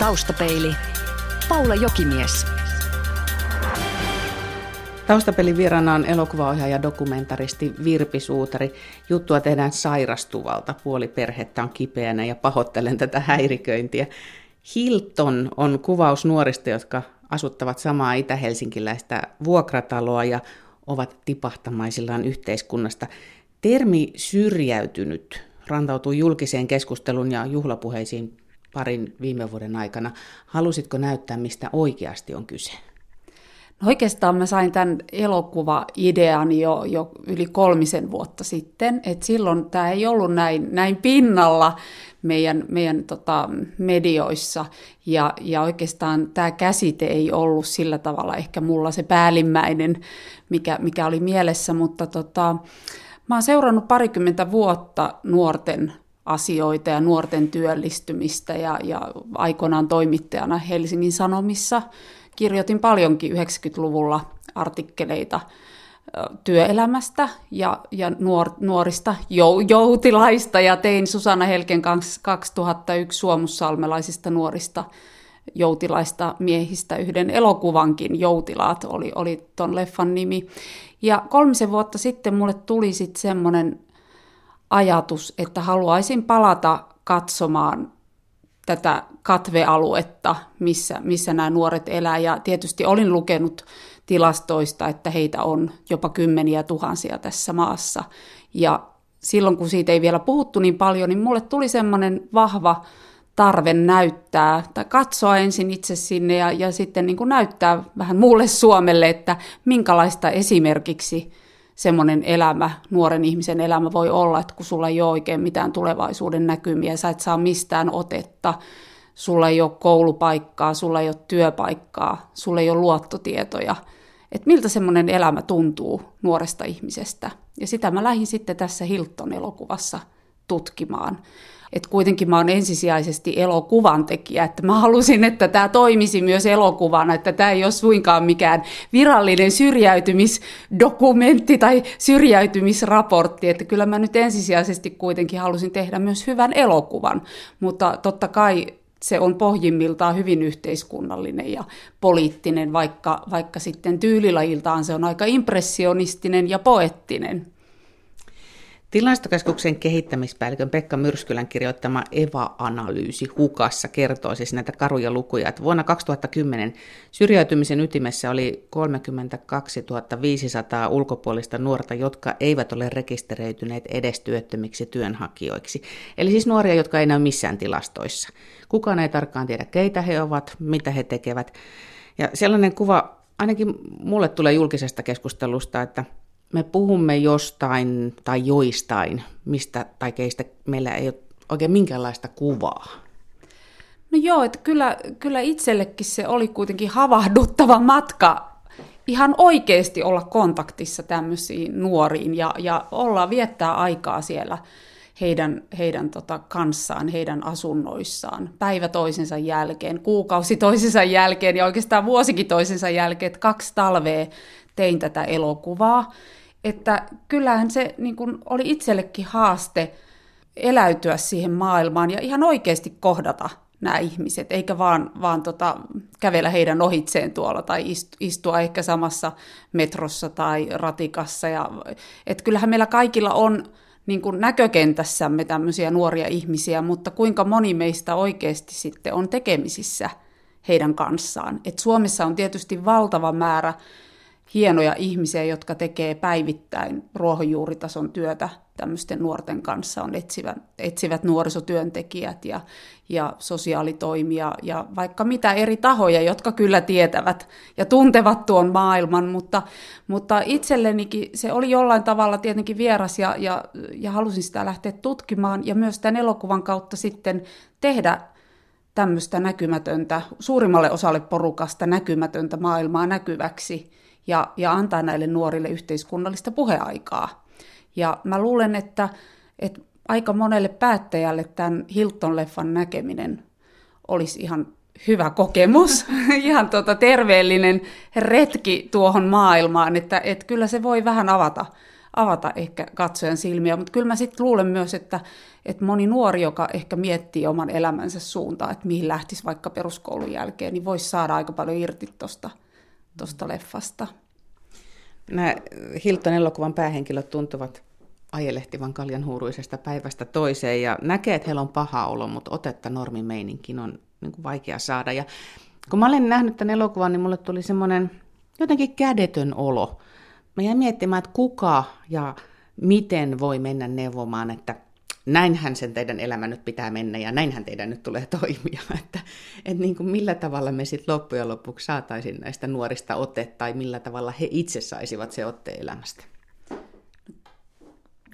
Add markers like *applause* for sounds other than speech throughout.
Taustapeili. Paula Jokimies. Taustapelin vieraana on elokuvaohjaaja ja dokumentaristi Virpi Suutari. Juttua tehdään sairastuvalta. Puoli perhettä on kipeänä ja pahoittelen tätä häiriköintiä. Hilton on kuvaus nuorista, jotka asuttavat samaa itä-helsinkiläistä vuokrataloa ja ovat tipahtamaisillaan yhteiskunnasta. Termi syrjäytynyt rantautuu julkiseen keskusteluun ja juhlapuheisiin parin viime vuoden aikana. Halusitko näyttää, mistä oikeasti on kyse? No oikeastaan mä sain tämän elokuva-idean jo, jo yli kolmisen vuotta sitten, että silloin tämä ei ollut näin, näin pinnalla meidän, meidän tota, medioissa, ja, ja oikeastaan tämä käsite ei ollut sillä tavalla ehkä mulla se päällimmäinen, mikä, mikä oli mielessä, mutta tota, mä oon seurannut parikymmentä vuotta nuorten asioita ja nuorten työllistymistä ja, ja aikoinaan toimittajana Helsingin Sanomissa kirjoitin paljonkin 90-luvulla artikkeleita työelämästä ja, ja nuor, nuorista jou, joutilaista ja tein Susanna Helken kanssa 2001 suomussalmelaisista nuorista joutilaista miehistä yhden elokuvankin, Joutilaat oli, oli ton leffan nimi. Ja kolmisen vuotta sitten mulle tuli sitten semmoinen ajatus, että haluaisin palata katsomaan tätä katvealuetta, missä, missä nämä nuoret elää. Ja tietysti olin lukenut tilastoista, että heitä on jopa kymmeniä tuhansia tässä maassa. Ja silloin, kun siitä ei vielä puhuttu niin paljon, niin mulle tuli semmoinen vahva tarve näyttää tai katsoa ensin itse sinne ja, ja sitten niin kuin näyttää vähän muulle Suomelle, että minkälaista esimerkiksi semmoinen elämä, nuoren ihmisen elämä voi olla, että kun sulla ei ole oikein mitään tulevaisuuden näkymiä, sä et saa mistään otetta, sulla ei ole koulupaikkaa, sulla ei ole työpaikkaa, sulla ei ole luottotietoja, että miltä semmoinen elämä tuntuu nuoresta ihmisestä. Ja sitä mä lähdin sitten tässä Hilton-elokuvassa tutkimaan että kuitenkin mä oon ensisijaisesti elokuvan tekijä, että mä halusin, että tämä toimisi myös elokuvana, että tämä ei ole suinkaan mikään virallinen syrjäytymisdokumentti tai syrjäytymisraportti, että kyllä mä nyt ensisijaisesti kuitenkin halusin tehdä myös hyvän elokuvan, mutta totta kai se on pohjimmiltaan hyvin yhteiskunnallinen ja poliittinen, vaikka, vaikka sitten tyylilajiltaan se on aika impressionistinen ja poettinen. Tilastokeskuksen kehittämispäällikön Pekka Myrskylän kirjoittama EVA-analyysi Hukassa kertoo siis näitä karuja lukuja, että vuonna 2010 syrjäytymisen ytimessä oli 32 500 ulkopuolista nuorta, jotka eivät ole rekisteröityneet edes työttömiksi työnhakijoiksi. Eli siis nuoria, jotka ei näy missään tilastoissa. Kukaan ei tarkkaan tiedä, keitä he ovat, mitä he tekevät. Ja sellainen kuva, ainakin mulle tulee julkisesta keskustelusta, että me puhumme jostain tai joistain, mistä tai keistä meillä ei ole oikein minkäänlaista kuvaa. No joo, että kyllä, kyllä itsellekin se oli kuitenkin havahduttava matka ihan oikeasti olla kontaktissa tämmöisiin nuoriin ja, ja olla viettää aikaa siellä heidän, heidän tota kanssaan, heidän asunnoissaan, päivä toisensa jälkeen, kuukausi toisensa jälkeen ja oikeastaan vuosikin toisensa jälkeen, että kaksi talvea tein tätä elokuvaa että kyllähän se niin kuin oli itsellekin haaste eläytyä siihen maailmaan ja ihan oikeasti kohdata nämä ihmiset, eikä vaan, vaan tota, kävellä heidän ohitseen tuolla tai istua ehkä samassa metrossa tai ratikassa. Ja, et kyllähän meillä kaikilla on niin kuin näkökentässämme tämmöisiä nuoria ihmisiä, mutta kuinka moni meistä oikeasti sitten on tekemisissä heidän kanssaan. Et Suomessa on tietysti valtava määrä hienoja ihmisiä, jotka tekee päivittäin ruohonjuuritason työtä tämmöisten nuorten kanssa, on etsivät, etsivät nuorisotyöntekijät ja, ja sosiaalitoimia ja vaikka mitä eri tahoja, jotka kyllä tietävät ja tuntevat tuon maailman, mutta, mutta itsellenikin se oli jollain tavalla tietenkin vieras ja, ja, ja halusin sitä lähteä tutkimaan ja myös tämän elokuvan kautta sitten tehdä tämmöistä näkymätöntä, suurimmalle osalle porukasta näkymätöntä maailmaa näkyväksi ja, ja antaa näille nuorille yhteiskunnallista puheaikaa. Ja mä luulen, että, että aika monelle päättäjälle tämän Hilton-leffan näkeminen olisi ihan hyvä kokemus, *laughs* ihan tuota terveellinen retki tuohon maailmaan, että, että kyllä se voi vähän avata, avata ehkä katsojan silmiä, mutta kyllä mä sitten luulen myös, että, että moni nuori, joka ehkä miettii oman elämänsä suuntaan, että mihin lähtisi vaikka peruskoulun jälkeen, niin voisi saada aika paljon irti tuosta tosta leffasta. Nämä Hilton elokuvan päähenkilöt tuntuvat ajelehtivan kaljan huuruisesta päivästä toiseen ja näkee, että heillä on paha olo, mutta otetta normimeininkin on niin kuin vaikea saada. Ja kun mä olen nähnyt tämän elokuvan, niin mulle tuli semmoinen jotenkin kädetön olo. Mä jäin miettimään, että kuka ja miten voi mennä neuvomaan, että näinhän sen teidän elämä nyt pitää mennä ja näinhän teidän nyt tulee *laughs* toimia. Että, että niin kuin millä tavalla me sitten loppujen lopuksi saataisiin näistä nuorista otetta tai millä tavalla he itse saisivat se otteen elämästä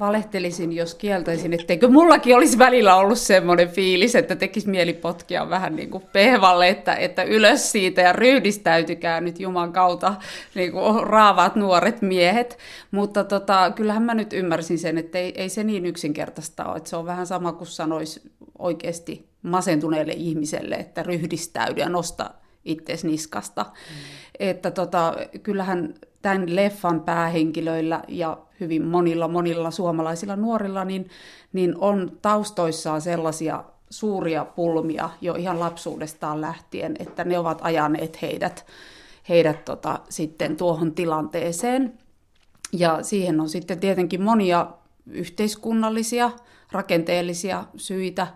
valehtelisin, jos kieltäisin, etteikö mullakin olisi välillä ollut semmoinen fiilis, että tekisi mieli potkia vähän niin kuin pehvalle, että, että ylös siitä ja ryhdistäytykää nyt Juman kautta niin kuin raavaat nuoret miehet. Mutta tota, kyllähän mä nyt ymmärsin sen, että ei, ei se niin yksinkertaista ole, että se on vähän sama kuin sanoisi oikeasti masentuneelle ihmiselle, että ryhdistäydy ja nosta itseesi niskasta. Mm. Että tota, kyllähän tämän leffan päähenkilöillä ja hyvin monilla monilla suomalaisilla nuorilla, niin, niin on taustoissaan sellaisia suuria pulmia jo ihan lapsuudestaan lähtien, että ne ovat ajaneet heidät, heidät tota, sitten tuohon tilanteeseen. Ja siihen on sitten tietenkin monia yhteiskunnallisia, rakenteellisia syitä,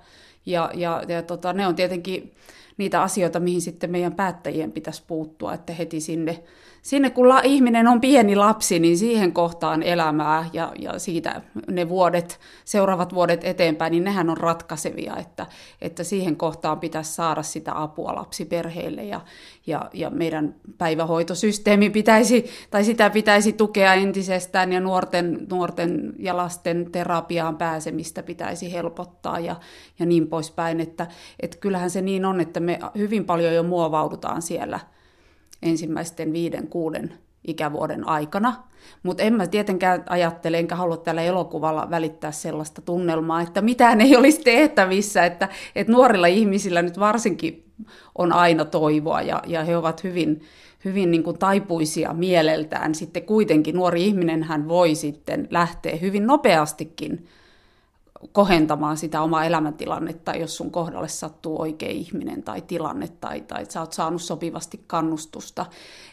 ja, ja, ja tota, ne on tietenkin niitä asioita, mihin sitten meidän päättäjien pitäisi puuttua, että heti sinne sinne kun la, ihminen on pieni lapsi, niin siihen kohtaan elämää ja, ja siitä ne vuodet, seuraavat vuodet eteenpäin, niin nehän on ratkaisevia, että, että siihen kohtaan pitäisi saada sitä apua lapsiperheille ja, ja, ja meidän päivähoitosysteemi pitäisi, tai sitä pitäisi tukea entisestään ja nuorten, nuorten ja lasten terapiaan pääsemistä pitäisi helpottaa ja, ja niin poispäin, että, että kyllähän se niin on, että me hyvin paljon jo muovaudutaan siellä – ensimmäisten viiden, kuuden ikävuoden aikana. Mutta en mä tietenkään ajattele, enkä halua tällä elokuvalla välittää sellaista tunnelmaa, että mitään ei olisi tehtävissä, että, että nuorilla ihmisillä nyt varsinkin on aina toivoa ja, ja he ovat hyvin, hyvin niin kuin taipuisia mieleltään. Sitten kuitenkin nuori ihminen hän voi sitten lähteä hyvin nopeastikin kohentamaan sitä omaa elämäntilannetta, jos sun kohdalle sattuu oikea ihminen tai tilanne tai, tai sä oot saanut sopivasti kannustusta.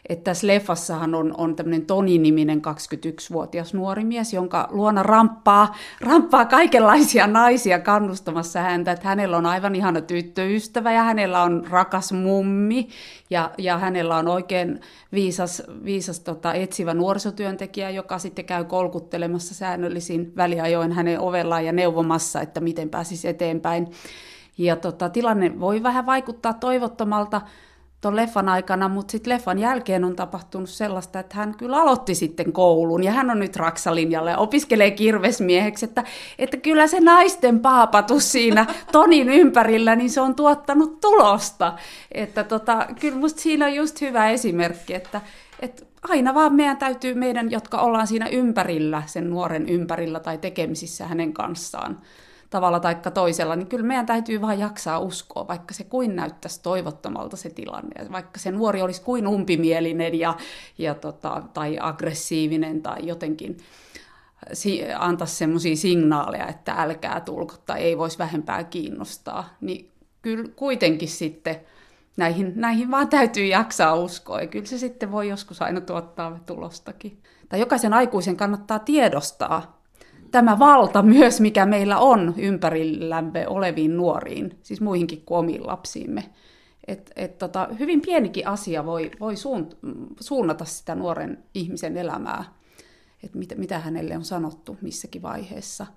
Että tässä leffassahan on, on tämmöinen Toni-niminen 21-vuotias nuori mies, jonka luona ramppaa, ramppaa kaikenlaisia naisia kannustamassa häntä, että hänellä on aivan ihana tyttöystävä ja hänellä on rakas mummi ja, ja hänellä on oikein viisas, viisas tota, etsivä nuorisotyöntekijä, joka sitten käy kolkuttelemassa säännöllisin väliajoin hänen ovellaan ja neuvomassa, että miten pääsisi eteenpäin. Ja tota, tilanne voi vähän vaikuttaa toivottomalta, tuon leffan aikana, mutta sitten leffan jälkeen on tapahtunut sellaista, että hän kyllä aloitti sitten koulun ja hän on nyt raksalinjalla ja opiskelee kirvesmieheksi, että, että kyllä se naisten paapatus siinä *laughs* Tonin ympärillä, niin se on tuottanut tulosta. Että tota, kyllä musta siinä on just hyvä esimerkki, että, että aina vaan meidän täytyy, meidän, jotka ollaan siinä ympärillä, sen nuoren ympärillä tai tekemisissä hänen kanssaan, tavalla tai toisella, niin kyllä meidän täytyy vaan jaksaa uskoa, vaikka se kuin näyttäisi toivottomalta se tilanne, vaikka se nuori olisi kuin umpimielinen ja, ja tota, tai aggressiivinen tai jotenkin antaa semmoisia signaaleja, että älkää tulko tai ei voisi vähempää kiinnostaa, niin kyllä kuitenkin sitten näihin, näihin vaan täytyy jaksaa uskoa ja kyllä se sitten voi joskus aina tuottaa tulostakin. Tai jokaisen aikuisen kannattaa tiedostaa, tämä valta myös, mikä meillä on ympärillämme oleviin nuoriin, siis muihinkin kuin omiin lapsiimme. Et, et tota, hyvin pienikin asia voi, voi suunnata sitä nuoren ihmisen elämää, että mitä, mitä hänelle on sanottu missäkin vaiheessa.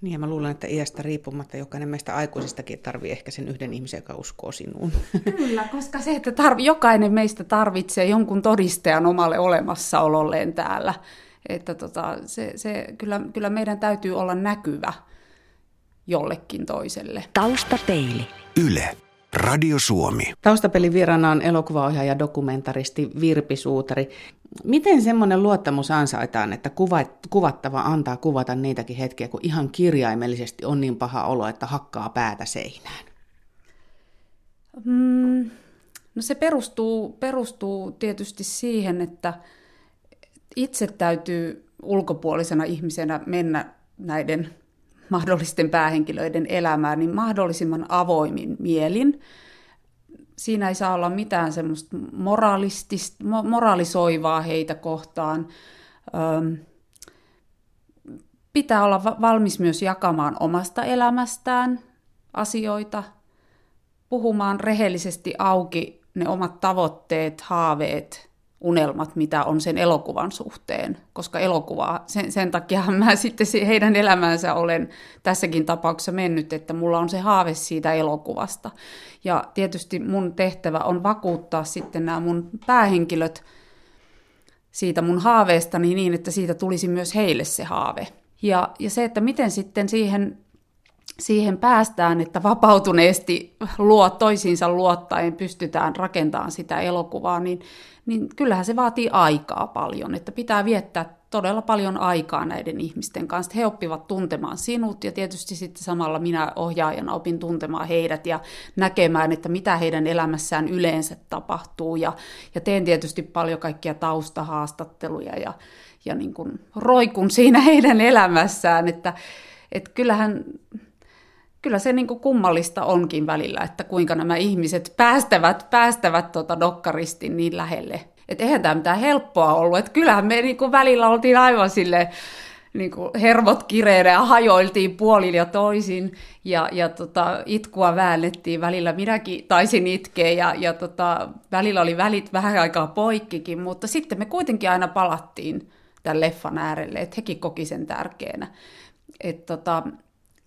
Niin ja mä luulen, että iästä riippumatta jokainen meistä aikuisistakin tarvii ehkä sen yhden ihmisen, joka uskoo sinuun. *laughs* Kyllä, koska se, että tarvi, jokainen meistä tarvitsee jonkun todistajan omalle olemassaololleen täällä. Että tota, se, se, kyllä, kyllä meidän täytyy olla näkyvä jollekin toiselle. Taustapeili. Yle. Radio Suomi. Taustapelin vieraana on elokuvaohjaaja ja dokumentaristi Virpi Suutari. Miten semmoinen luottamus ansaitaan, että kuvattava antaa kuvata niitäkin hetkiä, kun ihan kirjaimellisesti on niin paha olo, että hakkaa päätä seinään? Mm, no se perustuu, perustuu tietysti siihen, että itse täytyy ulkopuolisena ihmisenä mennä näiden mahdollisten päähenkilöiden elämään, niin mahdollisimman avoimin mielin. Siinä ei saa olla mitään semmoista moralisoivaa heitä kohtaan. pitää olla valmis myös jakamaan omasta elämästään asioita, puhumaan rehellisesti auki ne omat tavoitteet, haaveet, unelmat, mitä on sen elokuvan suhteen, koska elokuvaa, sen, sen takia *laughs* mä sitten heidän elämäänsä olen tässäkin tapauksessa mennyt, että mulla on se haave siitä elokuvasta. Ja tietysti mun tehtävä on vakuuttaa sitten nämä mun päähenkilöt siitä mun haaveestani niin, että siitä tulisi myös heille se haave. Ja, ja se, että miten sitten siihen siihen päästään, että vapautuneesti luo, toisiinsa luottaen pystytään rakentamaan sitä elokuvaa, niin, niin kyllähän se vaatii aikaa paljon, että pitää viettää todella paljon aikaa näiden ihmisten kanssa. He oppivat tuntemaan sinut ja tietysti sitten samalla minä ohjaajana opin tuntemaan heidät ja näkemään, että mitä heidän elämässään yleensä tapahtuu. Ja, ja teen tietysti paljon kaikkia taustahaastatteluja ja, ja niin kuin roikun siinä *laughs* heidän elämässään, että, että kyllähän kyllä se niin kuin kummallista onkin välillä, että kuinka nämä ihmiset päästävät, päästävät tuota dokkaristin niin lähelle. Että eihän tämä mitään helppoa ollut. Että kyllähän me niin kuin välillä oltiin aivan sille niin kuin hervot kireenä ja hajoiltiin puolin ja toisin ja, ja tota, itkua väännettiin. Välillä minäkin taisin itkeä ja, ja tota, välillä oli välit vähän aikaa poikkikin, mutta sitten me kuitenkin aina palattiin tämän leffan äärelle, että hekin koki sen tärkeänä. Et tota,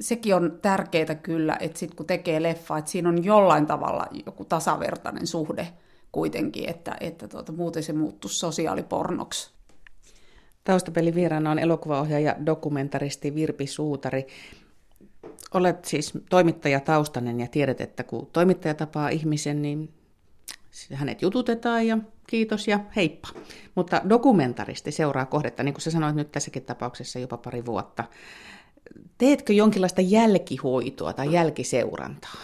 sekin on tärkeää kyllä, että sit kun tekee leffa, että siinä on jollain tavalla joku tasavertainen suhde kuitenkin, että, että tuota, muuten se muuttuu sosiaalipornoksi. Taustapeli vieraana on elokuvaohjaaja, dokumentaristi Virpi Suutari. Olet siis toimittaja taustanen ja tiedät, että kun toimittaja tapaa ihmisen, niin hänet jututetaan ja kiitos ja heippa. Mutta dokumentaristi seuraa kohdetta, niin kuin sä sanoit nyt tässäkin tapauksessa jopa pari vuotta teetkö jonkinlaista jälkihoitoa tai jälkiseurantaa?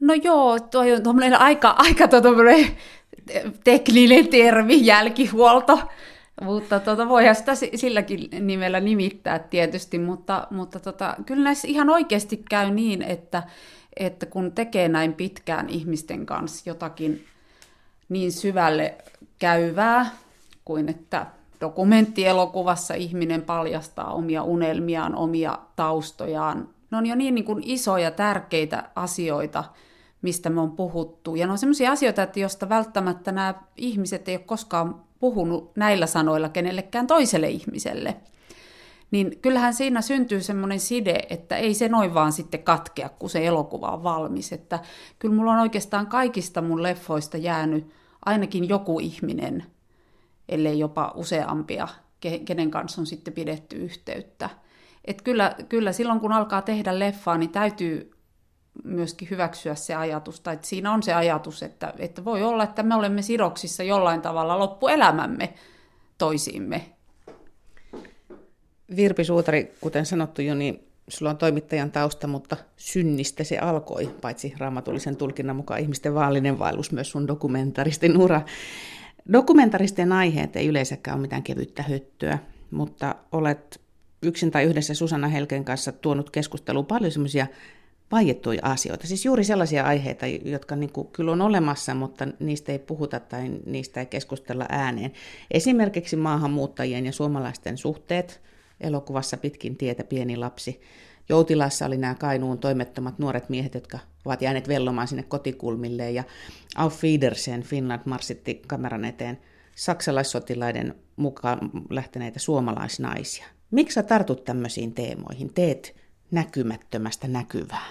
No joo, tuo on aika, aika tekninen termi, jälkihuolto, mutta tuota, voihan sitä silläkin nimellä nimittää tietysti, mutta, mutta tota, kyllä näissä ihan oikeasti käy niin, että, että kun tekee näin pitkään ihmisten kanssa jotakin niin syvälle käyvää, kuin että dokumenttielokuvassa ihminen paljastaa omia unelmiaan, omia taustojaan. Ne on jo niin, niin kuin isoja, tärkeitä asioita, mistä me on puhuttu. Ja ne on sellaisia asioita, että josta välttämättä nämä ihmiset ei ole koskaan puhunut näillä sanoilla kenellekään toiselle ihmiselle. Niin kyllähän siinä syntyy semmoinen side, että ei se noin vaan sitten katkea, kun se elokuva on valmis. Että kyllä mulla on oikeastaan kaikista mun leffoista jäänyt ainakin joku ihminen ellei jopa useampia, kenen kanssa on sitten pidetty yhteyttä. Et kyllä, kyllä silloin, kun alkaa tehdä leffaa, niin täytyy myöskin hyväksyä se ajatus, tai että siinä on se ajatus, että, että voi olla, että me olemme sidoksissa jollain tavalla loppuelämämme toisiimme. Virpi Suutari, kuten sanottu jo, niin sulla on toimittajan tausta, mutta synnistä se alkoi, paitsi raamatullisen tulkinnan mukaan ihmisten vaallinen vaellus, myös sun dokumentaristin ura. Dokumentaristen aiheet ei yleensäkään ole mitään kevyttä höttöä, mutta olet yksin tai yhdessä Susanna Helken kanssa tuonut keskusteluun paljon semmoisia vaiettuja asioita. Siis juuri sellaisia aiheita, jotka niin kuin kyllä on olemassa, mutta niistä ei puhuta tai niistä ei keskustella ääneen. Esimerkiksi maahanmuuttajien ja suomalaisten suhteet, elokuvassa pitkin tietä pieni lapsi. Joutilassa oli nämä Kainuun toimettomat nuoret miehet, jotka ovat jääneet vellomaan sinne kotikulmille ja Auf Wiedersehen Finland marssitti kameran eteen saksalaissotilaiden mukaan lähteneitä suomalaisnaisia. Miksi sä tartut tämmöisiin teemoihin? Teet näkymättömästä näkyvää.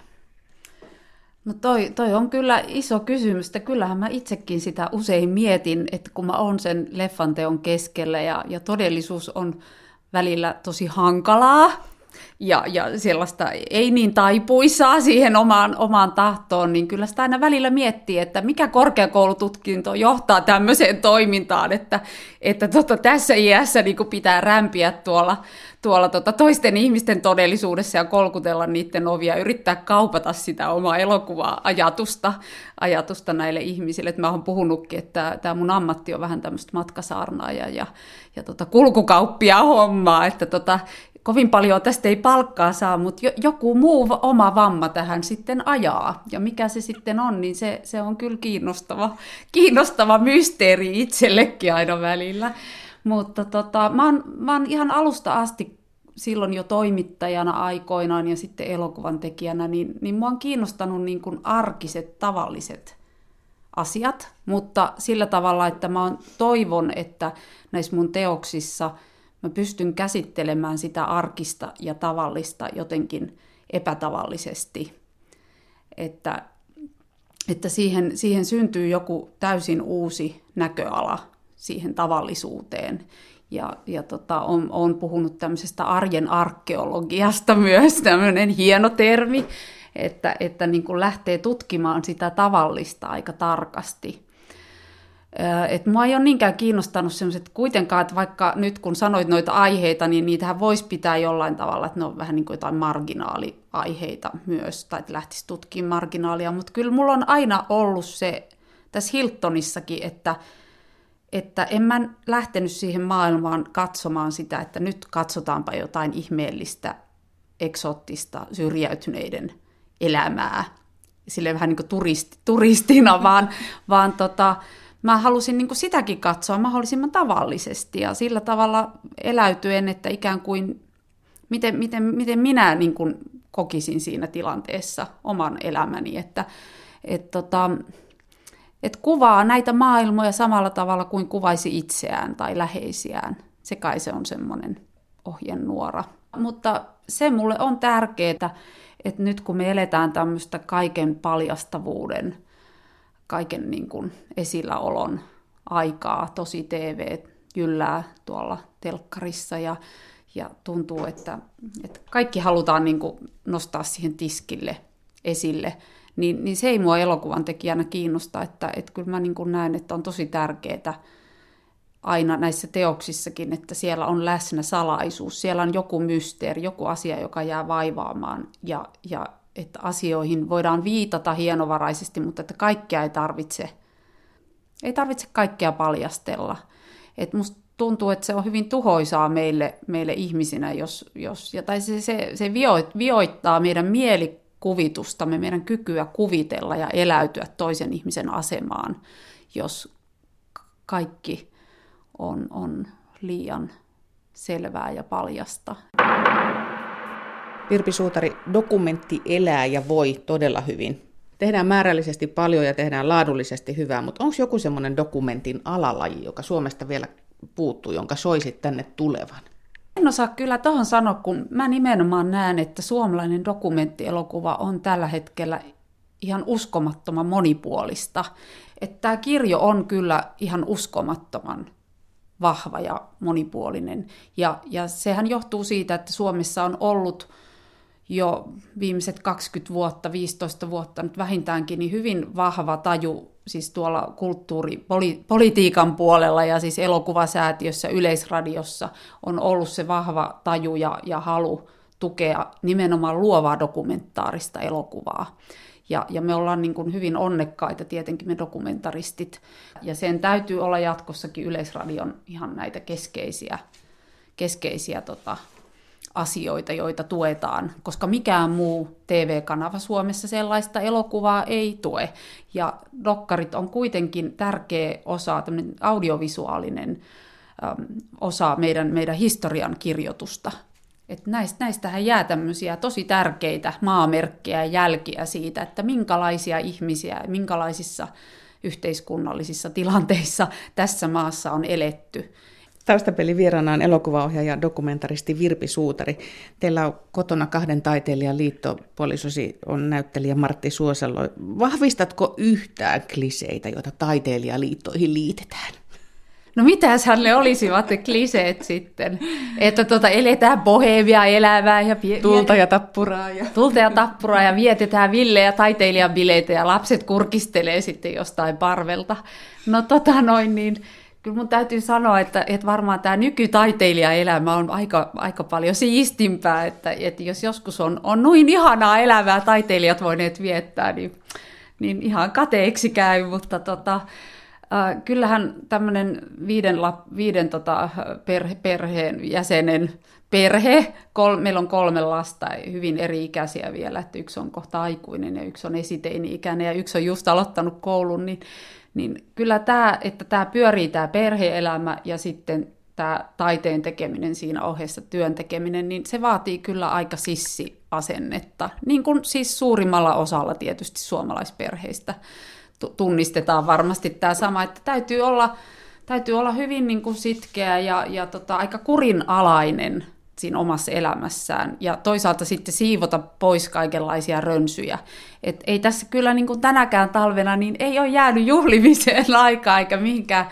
No toi, toi on kyllä iso kysymys, että kyllähän mä itsekin sitä usein mietin, että kun mä oon sen leffanteon keskellä ja, ja todellisuus on välillä tosi hankalaa, ja, ja sellaista ei niin taipuisaa siihen omaan, omaan tahtoon, niin kyllä sitä aina välillä miettii, että mikä korkeakoulututkinto johtaa tämmöiseen toimintaan, että, että tota, tässä iässä niin pitää rämpiä tuolla, tuolla tota, toisten ihmisten todellisuudessa ja kolkutella niiden ovia, yrittää kaupata sitä omaa elokuvaa ajatusta, ajatusta näille ihmisille. Et mä oon puhunutkin, että tämä mun ammatti on vähän tämmöistä matkasaarnaa ja, ja, ja tota, kulkukauppia hommaa, että tota, kovin paljon tästä ei palkkaa saa, mutta joku muu oma vamma tähän sitten ajaa. Ja mikä se sitten on, niin se, se on kyllä kiinnostava, kiinnostava mysteeri itsellekin aina välillä. Mutta tota, mä, oon, mä oon ihan alusta asti silloin jo toimittajana aikoinaan ja sitten elokuvan tekijänä, niin, niin mua on kiinnostanut niin kuin arkiset, tavalliset asiat, mutta sillä tavalla, että mä on, toivon, että näissä mun teoksissa mä pystyn käsittelemään sitä arkista ja tavallista jotenkin epätavallisesti. Että, että siihen, siihen syntyy joku täysin uusi näköala siihen tavallisuuteen. Ja, ja tota, on, on puhunut tämmöisestä arjen arkeologiasta *laughs* myös, tämmöinen hieno termi, että, että niin kuin lähtee tutkimaan sitä tavallista aika tarkasti. Et mua ei ole niinkään kiinnostanut sellaiset kuitenkaan, että vaikka nyt kun sanoit noita aiheita, niin niitähän voisi pitää jollain tavalla, että ne on vähän niin kuin jotain marginaaliaiheita myös, tai että lähtisi tutkimaan marginaalia, mutta kyllä mulla on aina ollut se tässä Hiltonissakin, että että en mä lähtenyt siihen maailmaan katsomaan sitä, että nyt katsotaanpa jotain ihmeellistä, eksoottista, syrjäytyneiden elämää, sille vähän niin kuin turisti, turistina, vaan, vaan tota, mä halusin niin kuin sitäkin katsoa mahdollisimman tavallisesti ja sillä tavalla eläytyen, että ikään kuin miten, miten, miten minä niin kuin kokisin siinä tilanteessa oman elämäni, että et tota, et kuvaa näitä maailmoja samalla tavalla kuin kuvaisi itseään tai läheisiään. Se kai se on semmoinen ohjenuora. Mutta se mulle on tärkeää, että nyt kun me eletään tämmöistä kaiken paljastavuuden, kaiken niin kuin esilläolon aikaa, tosi TV jyllää tuolla telkkarissa ja, ja tuntuu, että, että kaikki halutaan niin kuin nostaa siihen tiskille esille – niin, niin se ei mua elokuvan tekijänä kiinnosta, että, että kyllä mä niin kuin näen, että on tosi tärkeää aina näissä teoksissakin, että siellä on läsnä salaisuus, siellä on joku mysteeri, joku asia, joka jää vaivaamaan ja, ja että asioihin voidaan viitata hienovaraisesti, mutta että kaikkea ei tarvitse, ei tarvitse kaikkea paljastella. Et musta tuntuu, että se on hyvin tuhoisaa meille, meille ihmisinä, jos, jos ja tai se, se, se vioittaa meidän mieli, kuvitustamme, meidän kykyä kuvitella ja eläytyä toisen ihmisen asemaan, jos kaikki on, on liian selvää ja paljasta. Virpi Suutari, dokumentti elää ja voi todella hyvin. Tehdään määrällisesti paljon ja tehdään laadullisesti hyvää, mutta onko joku semmoinen dokumentin alalaji, joka Suomesta vielä puuttuu, jonka soisit tänne tulevan? En osaa kyllä tuohon sanoa, kun mä nimenomaan näen, että suomalainen dokumenttielokuva on tällä hetkellä ihan uskomattoman monipuolista. Että tämä kirjo on kyllä ihan uskomattoman vahva ja monipuolinen. Ja, ja sehän johtuu siitä, että Suomessa on ollut jo viimeiset 20 vuotta, 15 vuotta nyt vähintäänkin, niin hyvin vahva taju siis tuolla kulttuuripolitiikan puolella ja siis elokuvasäätiössä, yleisradiossa on ollut se vahva taju ja, ja halu tukea nimenomaan luovaa dokumentaarista elokuvaa. Ja, ja me ollaan niin kuin hyvin onnekkaita tietenkin me dokumentaristit, ja sen täytyy olla jatkossakin Yleisradion ihan näitä keskeisiä, keskeisiä tota, asioita, joita tuetaan, koska mikään muu TV-kanava Suomessa sellaista elokuvaa ei tue. Ja dokkarit on kuitenkin tärkeä osa, tämmöinen audiovisuaalinen äm, osa meidän, meidän historian kirjoitusta. Et näistä, näistähän jää tämmöisiä tosi tärkeitä maamerkkejä ja jälkiä siitä, että minkälaisia ihmisiä, minkälaisissa yhteiskunnallisissa tilanteissa tässä maassa on eletty. Taustapeli vieraana on elokuvaohjaaja dokumentaristi Virpi Suutari. Teillä on kotona kahden taiteilijan liitto, puolisosi on näyttelijä Martti Suosalo. Vahvistatko yhtään kliseitä, joita taiteilijaliittoihin liitetään? No mitäs hänelle olisivat ne kliseet sitten? Että tota, eletään bohemia elävää ja... Pie- Tulta ja tappuraa. Ja... Tulta ja tappuraa ja vietetään villejä taiteilijan bileitä ja lapset kurkistelee sitten jostain parvelta. No tota noin niin, kyllä mun täytyy sanoa, että, että varmaan tämä nykytaiteilijaelämä on aika, aika paljon siistimpää, että, että jos joskus on, on noin ihanaa elävää taiteilijat voineet viettää, niin, niin ihan kateeksi käy, mutta tota, äh, kyllähän tämmöinen viiden, lap, viiden tota, perhe, perheen jäsenen perhe, kol, meillä on kolme lasta, hyvin eri-ikäisiä vielä, että yksi on kohta aikuinen ja yksi on esiteini-ikäinen ja yksi on just aloittanut koulun, niin niin kyllä tämä, että tämä pyörii tämä perheelämä ja sitten tämä taiteen tekeminen siinä ohessa, työn tekeminen, niin se vaatii kyllä aika sissi-asennetta. Niin kuin siis suurimmalla osalla tietysti suomalaisperheistä tunnistetaan varmasti tämä sama, että täytyy olla, täytyy olla hyvin niin kuin sitkeä ja, ja tota, aika kurinalainen siinä omassa elämässään ja toisaalta sitten siivota pois kaikenlaisia rönsyjä. Et ei tässä kyllä niin kuin tänäkään talvena niin ei ole jäänyt juhlimiseen *laughs* aikaa eikä mihinkään,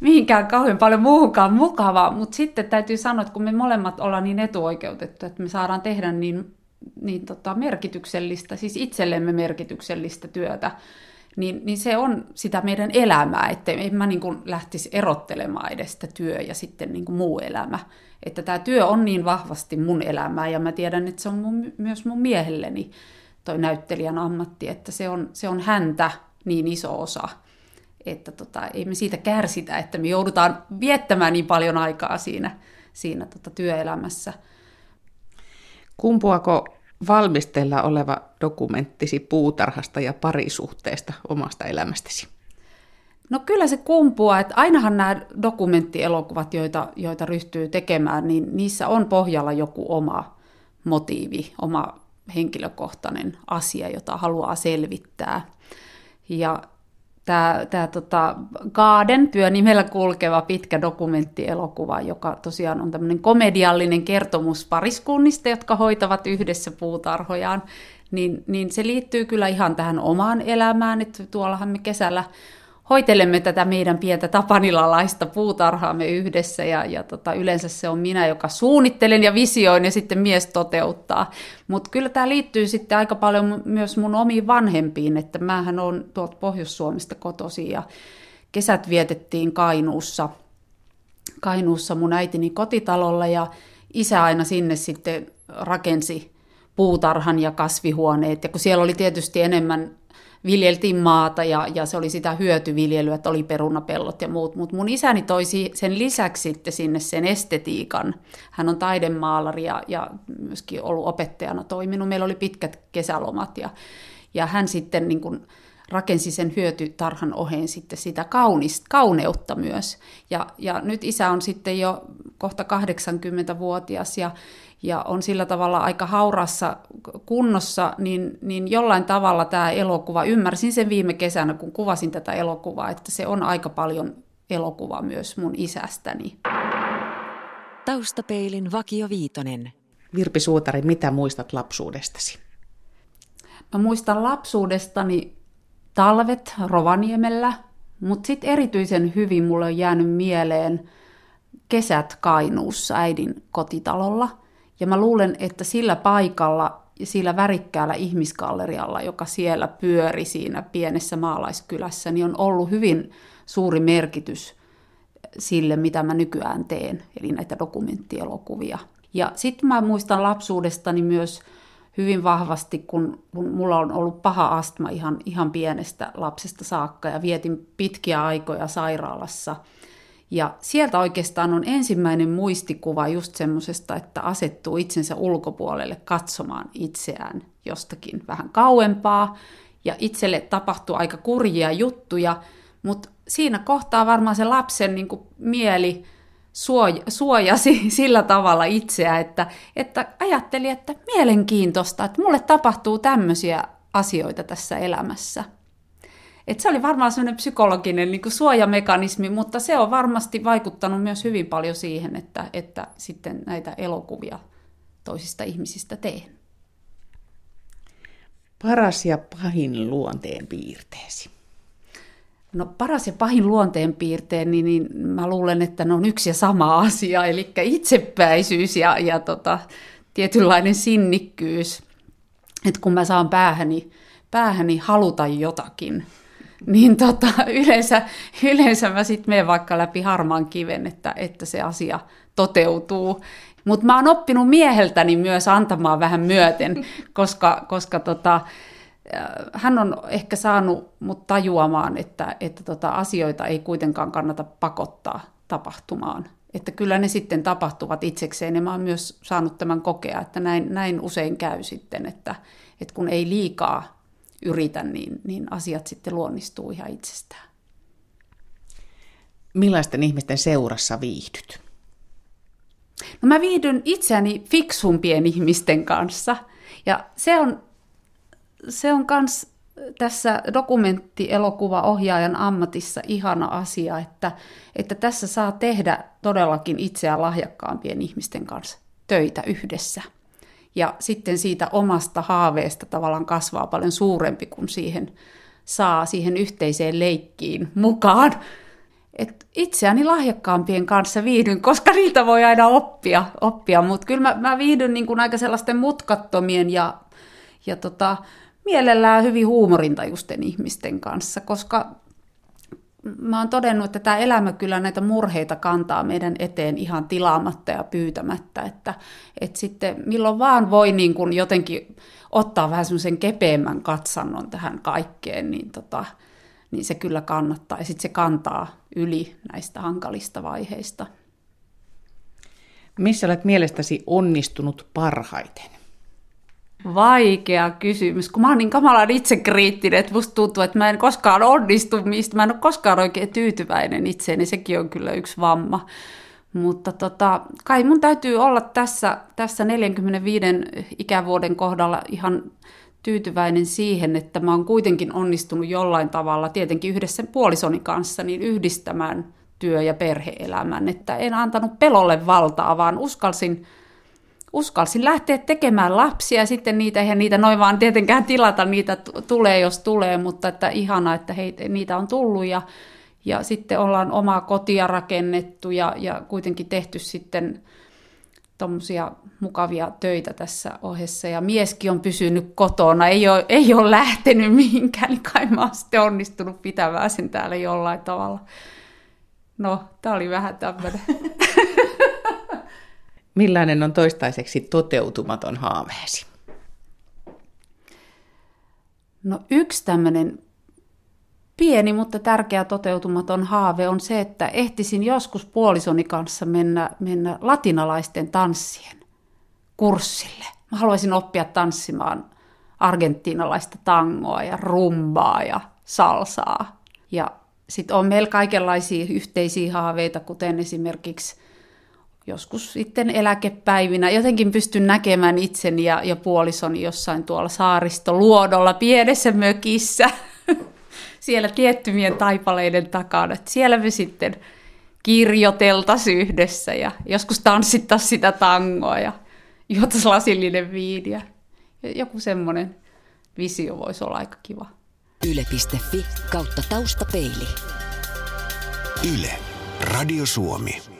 mihinkään kauhean paljon muuhunkaan mukavaa, mutta sitten täytyy sanoa, että kun me molemmat ollaan niin etuoikeutettu, että me saadaan tehdä niin, niin tota merkityksellistä, siis itsellemme merkityksellistä työtä, niin, niin se on sitä meidän elämää, että en mä niin kuin lähtisi erottelemaan edes työ ja sitten niin kuin muu elämä. Että tämä työ on niin vahvasti mun elämää ja mä tiedän, että se on mun, myös mun miehelleni toi näyttelijän ammatti, että se on, se on häntä niin iso osa, että tota, ei me siitä kärsitä, että me joudutaan viettämään niin paljon aikaa siinä, siinä tota työelämässä. Kumpuako valmistella oleva dokumenttisi puutarhasta ja parisuhteesta omasta elämästäsi? No kyllä se kumpuaa, että ainahan nämä dokumenttielokuvat, joita, joita ryhtyy tekemään, niin niissä on pohjalla joku oma motiivi, oma henkilökohtainen asia, jota haluaa selvittää. Ja tämä, tämä tota Garden työnimellä kulkeva pitkä dokumenttielokuva, joka tosiaan on tämmöinen komediallinen kertomus pariskunnista, jotka hoitavat yhdessä puutarhojaan, niin, niin se liittyy kyllä ihan tähän omaan elämään, että tuollahan me kesällä hoitelemme tätä meidän pientä tapanilalaista puutarhaamme yhdessä ja, ja tota, yleensä se on minä, joka suunnittelen ja visioin ja sitten mies toteuttaa. Mutta kyllä tämä liittyy sitten aika paljon myös mun omiin vanhempiin, että mähän on tuolta Pohjois-Suomesta kotosi ja kesät vietettiin Kainuussa, Kainuussa mun äitini kotitalolla ja isä aina sinne sitten rakensi puutarhan ja kasvihuoneet. Ja kun siellä oli tietysti enemmän viljeltiin maata ja, ja se oli sitä hyötyviljelyä, että oli perunapellot ja muut. Mutta mun isäni toisi sen lisäksi sitten sinne sen estetiikan. Hän on taidemaalari ja, ja myöskin ollut opettajana toiminut. Meillä oli pitkät kesälomat ja, ja hän sitten niin kuin rakensi sen hyötytarhan oheen sitten sitä kaunista, kauneutta myös. Ja, ja nyt isä on sitten jo kohta 80-vuotias ja, ja on sillä tavalla aika haurassa kunnossa, niin, niin jollain tavalla tämä elokuva, ymmärsin sen viime kesänä, kun kuvasin tätä elokuvaa, että se on aika paljon elokuva myös mun isästäni. Taustapeilin Vakio Viitonen. Virpi Suutari, mitä muistat lapsuudestasi? Mä muistan lapsuudestani talvet Rovaniemellä, mutta sitten erityisen hyvin mulle on jäänyt mieleen kesät Kainuussa äidin kotitalolla – ja mä luulen, että sillä paikalla ja sillä värikkäällä ihmisgallerialla, joka siellä pyöri siinä pienessä maalaiskylässä, niin on ollut hyvin suuri merkitys sille, mitä mä nykyään teen, eli näitä dokumenttielokuvia. Ja sitten mä muistan lapsuudestani myös hyvin vahvasti, kun mulla on ollut paha astma ihan, ihan pienestä lapsesta saakka ja vietin pitkiä aikoja sairaalassa – ja sieltä oikeastaan on ensimmäinen muistikuva just semmoisesta, että asettuu itsensä ulkopuolelle katsomaan itseään jostakin vähän kauempaa. Ja itselle tapahtuu aika kurjia juttuja, mutta siinä kohtaa varmaan se lapsen niin kuin, mieli suojasi *laughs* sillä tavalla itseä, että, että ajatteli, että mielenkiintoista, että mulle tapahtuu tämmöisiä asioita tässä elämässä. Et se oli varmaan sellainen psykologinen niin kuin suojamekanismi, mutta se on varmasti vaikuttanut myös hyvin paljon siihen, että, että sitten näitä elokuvia toisista ihmisistä teen. Paras ja pahin luonteen piirteesi? No paras ja pahin luonteenpiirteen, niin, niin mä luulen, että ne on yksi ja sama asia, eli itsepäisyys ja, ja tota, tietynlainen sinnikkyys. Että kun mä saan päähäni, päähäni haluta jotakin, niin tota, yleensä, yleensä mä sitten menen vaikka läpi harmaan kiven, että, että se asia toteutuu. Mutta mä oon oppinut mieheltäni myös antamaan vähän myöten, *laughs* koska, koska tota, hän on ehkä saanut mut tajuamaan, että, että tota, asioita ei kuitenkaan kannata pakottaa tapahtumaan. Että kyllä ne sitten tapahtuvat itsekseen ja mä oon myös saanut tämän kokea, että näin, näin usein käy sitten, että, että kun ei liikaa yritä, niin, niin asiat sitten luonnistuu ihan itsestään. Millaisten ihmisten seurassa viihdyt? No mä viihdyn itseäni fiksumpien ihmisten kanssa. Ja se on, se on kans tässä dokumenttielokuvaohjaajan ammatissa ihana asia, että, että tässä saa tehdä todellakin itseään lahjakkaampien ihmisten kanssa töitä yhdessä. Ja sitten siitä omasta haaveesta tavallaan kasvaa paljon suurempi, kun siihen saa siihen yhteiseen leikkiin mukaan. Et itseäni lahjakkaampien kanssa viihdyn, koska niitä voi aina oppia, oppia. mutta kyllä mä, mä viihdyn niin kuin aika sellaisten mutkattomien ja, ja tota, mielellään hyvin huumorintajusten ihmisten kanssa, koska mä oon todennut, että tämä elämä kyllä näitä murheita kantaa meidän eteen ihan tilaamatta ja pyytämättä, että, että sitten milloin vaan voi niin kuin jotenkin ottaa vähän semmoisen kepeämmän katsannon tähän kaikkeen, niin, tota, niin se kyllä kannattaa ja sitten se kantaa yli näistä hankalista vaiheista. Missä olet mielestäsi onnistunut parhaiten? Vaikea kysymys, kun mä oon niin kamalan itsekriittinen, että musta tuntuu, että mä en koskaan onnistu mistä, mä en ole koskaan oikein tyytyväinen itseeni, sekin on kyllä yksi vamma. Mutta tota, kai mun täytyy olla tässä, tässä 45 ikävuoden kohdalla ihan tyytyväinen siihen, että mä oon kuitenkin onnistunut jollain tavalla, tietenkin yhdessä puolisoni kanssa, niin yhdistämään työ- ja perheelämän. Että en antanut pelolle valtaa, vaan uskalsin uskalsin lähteä tekemään lapsia ja sitten niitä, eihän niitä noin vaan tietenkään tilata, niitä tulee jos tulee, mutta että ihana, että hei, niitä on tullut ja, ja sitten ollaan omaa kotia rakennettu ja, ja kuitenkin tehty sitten tuommoisia mukavia töitä tässä ohessa ja mieskin on pysynyt kotona, ei ole, ei ole lähtenyt mihinkään, niin kai mä oon sitten onnistunut pitämään sen täällä jollain tavalla. No, tää oli vähän tämmöinen. *laughs* Millainen on toistaiseksi toteutumaton haaveesi? No yksi tämmöinen pieni, mutta tärkeä toteutumaton haave on se, että ehtisin joskus puolisoni kanssa mennä, mennä latinalaisten tanssien kurssille. Mä haluaisin oppia tanssimaan argentiinalaista tangoa ja rumbaa ja salsaa. Ja sitten on meillä kaikenlaisia yhteisiä haaveita, kuten esimerkiksi joskus sitten eläkepäivinä jotenkin pystyn näkemään itseni ja, ja puolisoni jossain tuolla saaristoluodolla pienessä mökissä, *laughs* siellä tiettymien taipaleiden takana. Että siellä me sitten kirjoiteltaisiin yhdessä ja joskus tanssittaisiin sitä tangoa ja juotaisiin lasillinen viiniä. Joku semmoinen visio voisi olla aika kiva. Yle.fi kautta taustapeili. Yle. Radio Suomi.